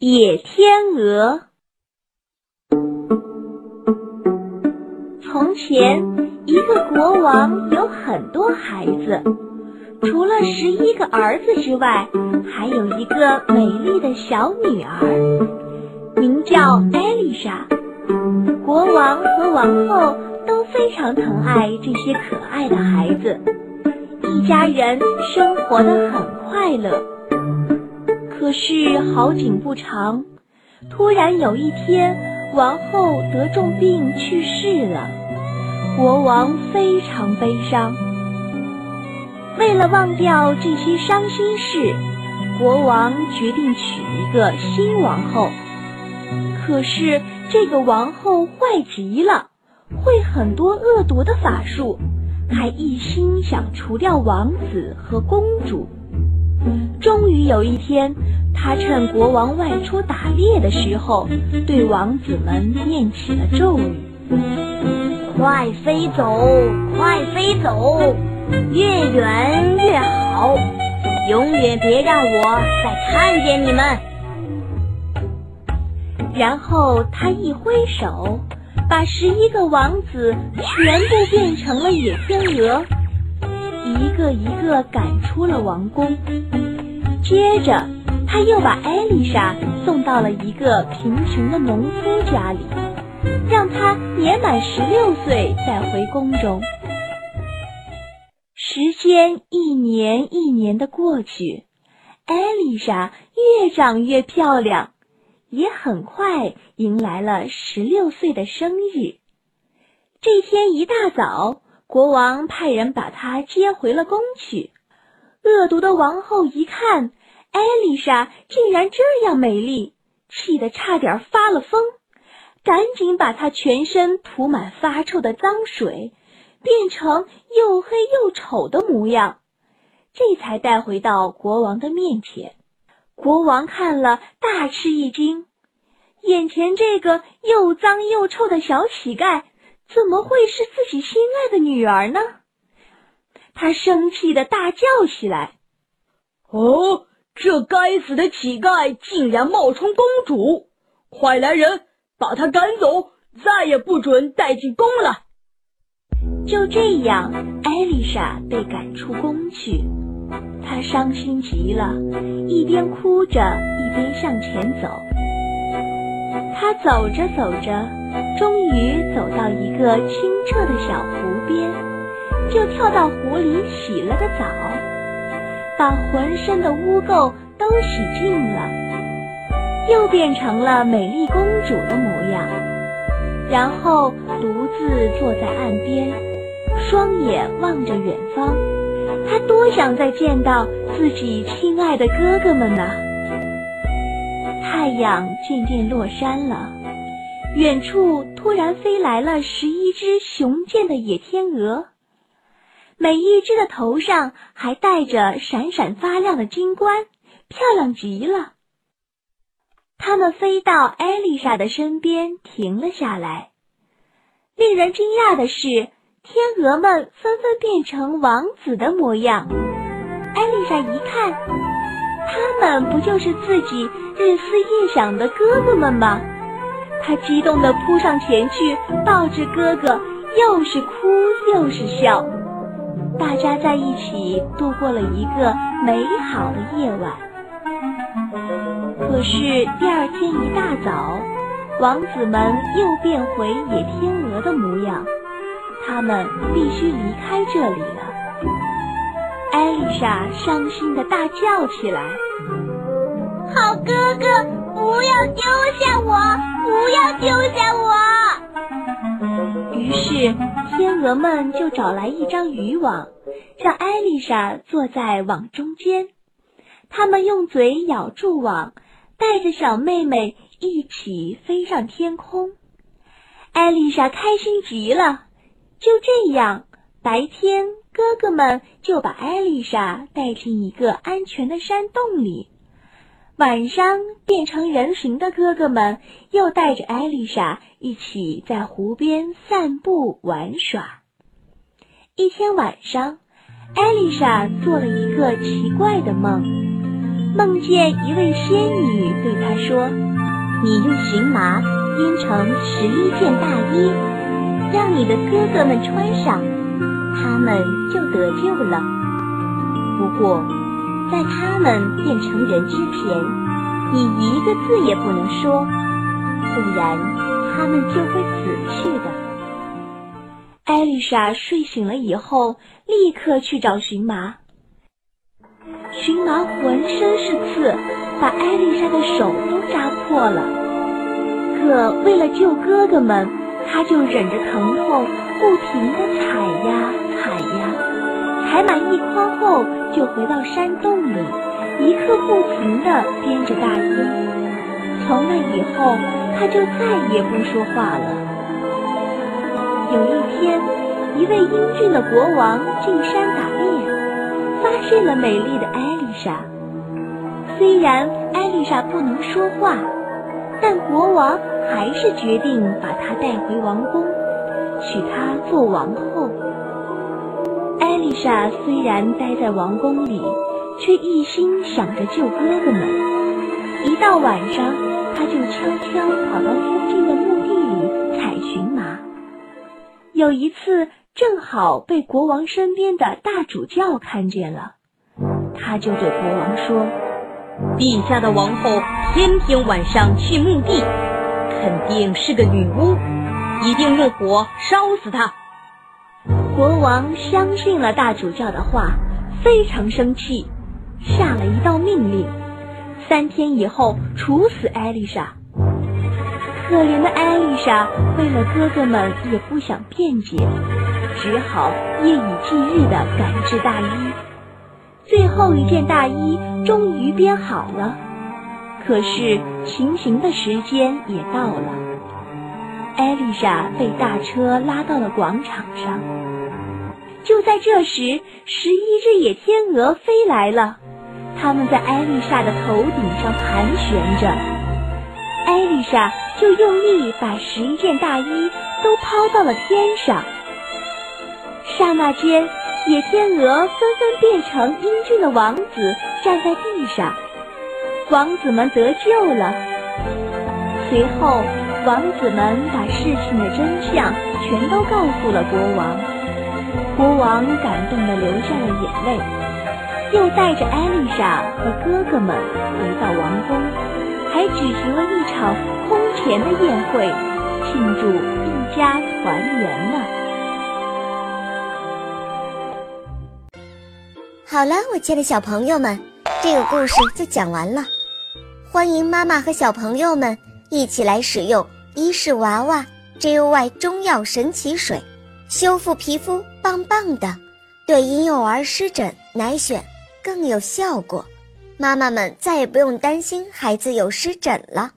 野天鹅。从前，一个国王有很多孩子，除了十一个儿子之外，还有一个美丽的小女儿，名叫艾丽莎。国王和王后都非常疼爱这些可爱的孩子，一家人生活的很快乐。可是好景不长，突然有一天，王后得重病去世了。国王非常悲伤。为了忘掉这些伤心事，国王决定娶一个新王后。可是这个王后坏极了，会很多恶毒的法术，还一心想除掉王子和公主。终于有一天，他趁国王外出打猎的时候，对王子们念起了咒语：“快飞走，快飞走，越远越好，永远别让我再看见你们。”然后他一挥手，把十一个王子全部变成了野天鹅，一个一个赶出了王宫。接着，他又把艾丽莎送到了一个贫穷的农夫家里，让她年满十六岁再回宫中。时间一年一年的过去，艾丽莎越长越漂亮，也很快迎来了十六岁的生日。这天一大早，国王派人把她接回了宫去。恶毒的王后一看。艾丽莎竟然这样美丽，气得差点发了疯，赶紧把她全身涂满发臭的脏水，变成又黑又丑的模样，这才带回到国王的面前。国王看了大吃一惊，眼前这个又脏又臭的小乞丐，怎么会是自己心爱的女儿呢？他生气的大叫起来：“哦！”这该死的乞丐竟然冒充公主！快来人，把他赶走，再也不准带进宫了。就这样，艾丽莎被赶出宫去，她伤心极了，一边哭着一边向前走。她走着走着，终于走到一个清澈的小湖边，就跳到湖里洗了个澡。把浑身的污垢都洗净了，又变成了美丽公主的模样，然后独自坐在岸边，双眼望着远方。她多想再见到自己亲爱的哥哥们呢！太阳渐渐落山了，远处突然飞来了十一只雄健的野天鹅。每一只的头上还戴着闪闪发亮的金冠，漂亮极了。它们飞到艾丽莎的身边，停了下来。令人惊讶的是，天鹅们纷纷变成王子的模样。艾丽莎一看，他们不就是自己日思夜想的哥哥们吗？她激动地扑上前去，抱着哥哥，又是哭又是笑。大家在一起度过了一个美好的夜晚。可是第二天一大早，王子们又变回野天鹅的模样，他们必须离开这里了。艾丽莎伤心的大叫起来：“好哥哥，不要丢下我，不要丢下我！”于是，天鹅们就找来一张渔网，让艾丽莎坐在网中间。他们用嘴咬住网，带着小妹妹一起飞上天空。艾丽莎开心极了。就这样，白天哥哥们就把艾丽莎带进一个安全的山洞里。晚上变成人形的哥哥们又带着艾丽莎一起在湖边散步玩耍。一天晚上，艾丽莎做了一个奇怪的梦，梦见一位仙女对他说：“你用荨麻编成十一件大衣，让你的哥哥们穿上，他们就得救了。不过，在他们变成人之前，你一个字也不能说，不然他们就会死去的。”艾丽莎睡醒了以后，立刻去找荨麻。荨麻浑身是刺，把艾丽莎的手都扎破了。可为了救哥哥们，她就忍着疼痛，不停地踩呀踩呀，采满一筐后，就回到山洞里，一刻不停地编着大衣。从那以后，他就再也不说话了。有一天，一位英俊的国王进山打猎。发现了美丽的艾丽莎。虽然艾丽莎不能说话，但国王还是决定把她带回王宫，娶她做王后。丽莎虽然待在王宫里，却一心想着救哥哥们。一到晚上，她就悄悄跑到附近的墓地里采荨麻。有一次。正好被国王身边的大主教看见了，他就对国王说：“陛下的王后天天晚上去墓地，肯定是个女巫，一定用火烧死她。”国王相信了大主教的话，非常生气，下了一道命令：三天以后处死艾丽莎。可怜的艾丽莎为了哥哥们，也不想辩解。只好夜以继日地赶制大衣，最后一件大衣终于编好了。可是行刑的时间也到了，艾丽莎被大车拉到了广场上。就在这时，十一只野天鹅飞来了，它们在艾丽莎的头顶上盘旋着，艾丽莎就用力把十一件大衣都抛到了天上。刹那间，野天鹅纷纷变成英俊的王子，站在地上。王子们得救了。随后，王子们把事情的真相全都告诉了国王。国王感动的流下了眼泪，又带着艾丽莎和哥哥们回到王宫，还举行了一场空前的宴会，庆祝一家团圆呢。好了，我亲爱的小朋友们，这个故事就讲完了。欢迎妈妈和小朋友们一起来使用伊氏娃娃 JOY 中药神奇水，修复皮肤棒棒的，对婴幼儿湿疹、奶癣更有效果。妈妈们再也不用担心孩子有湿疹了。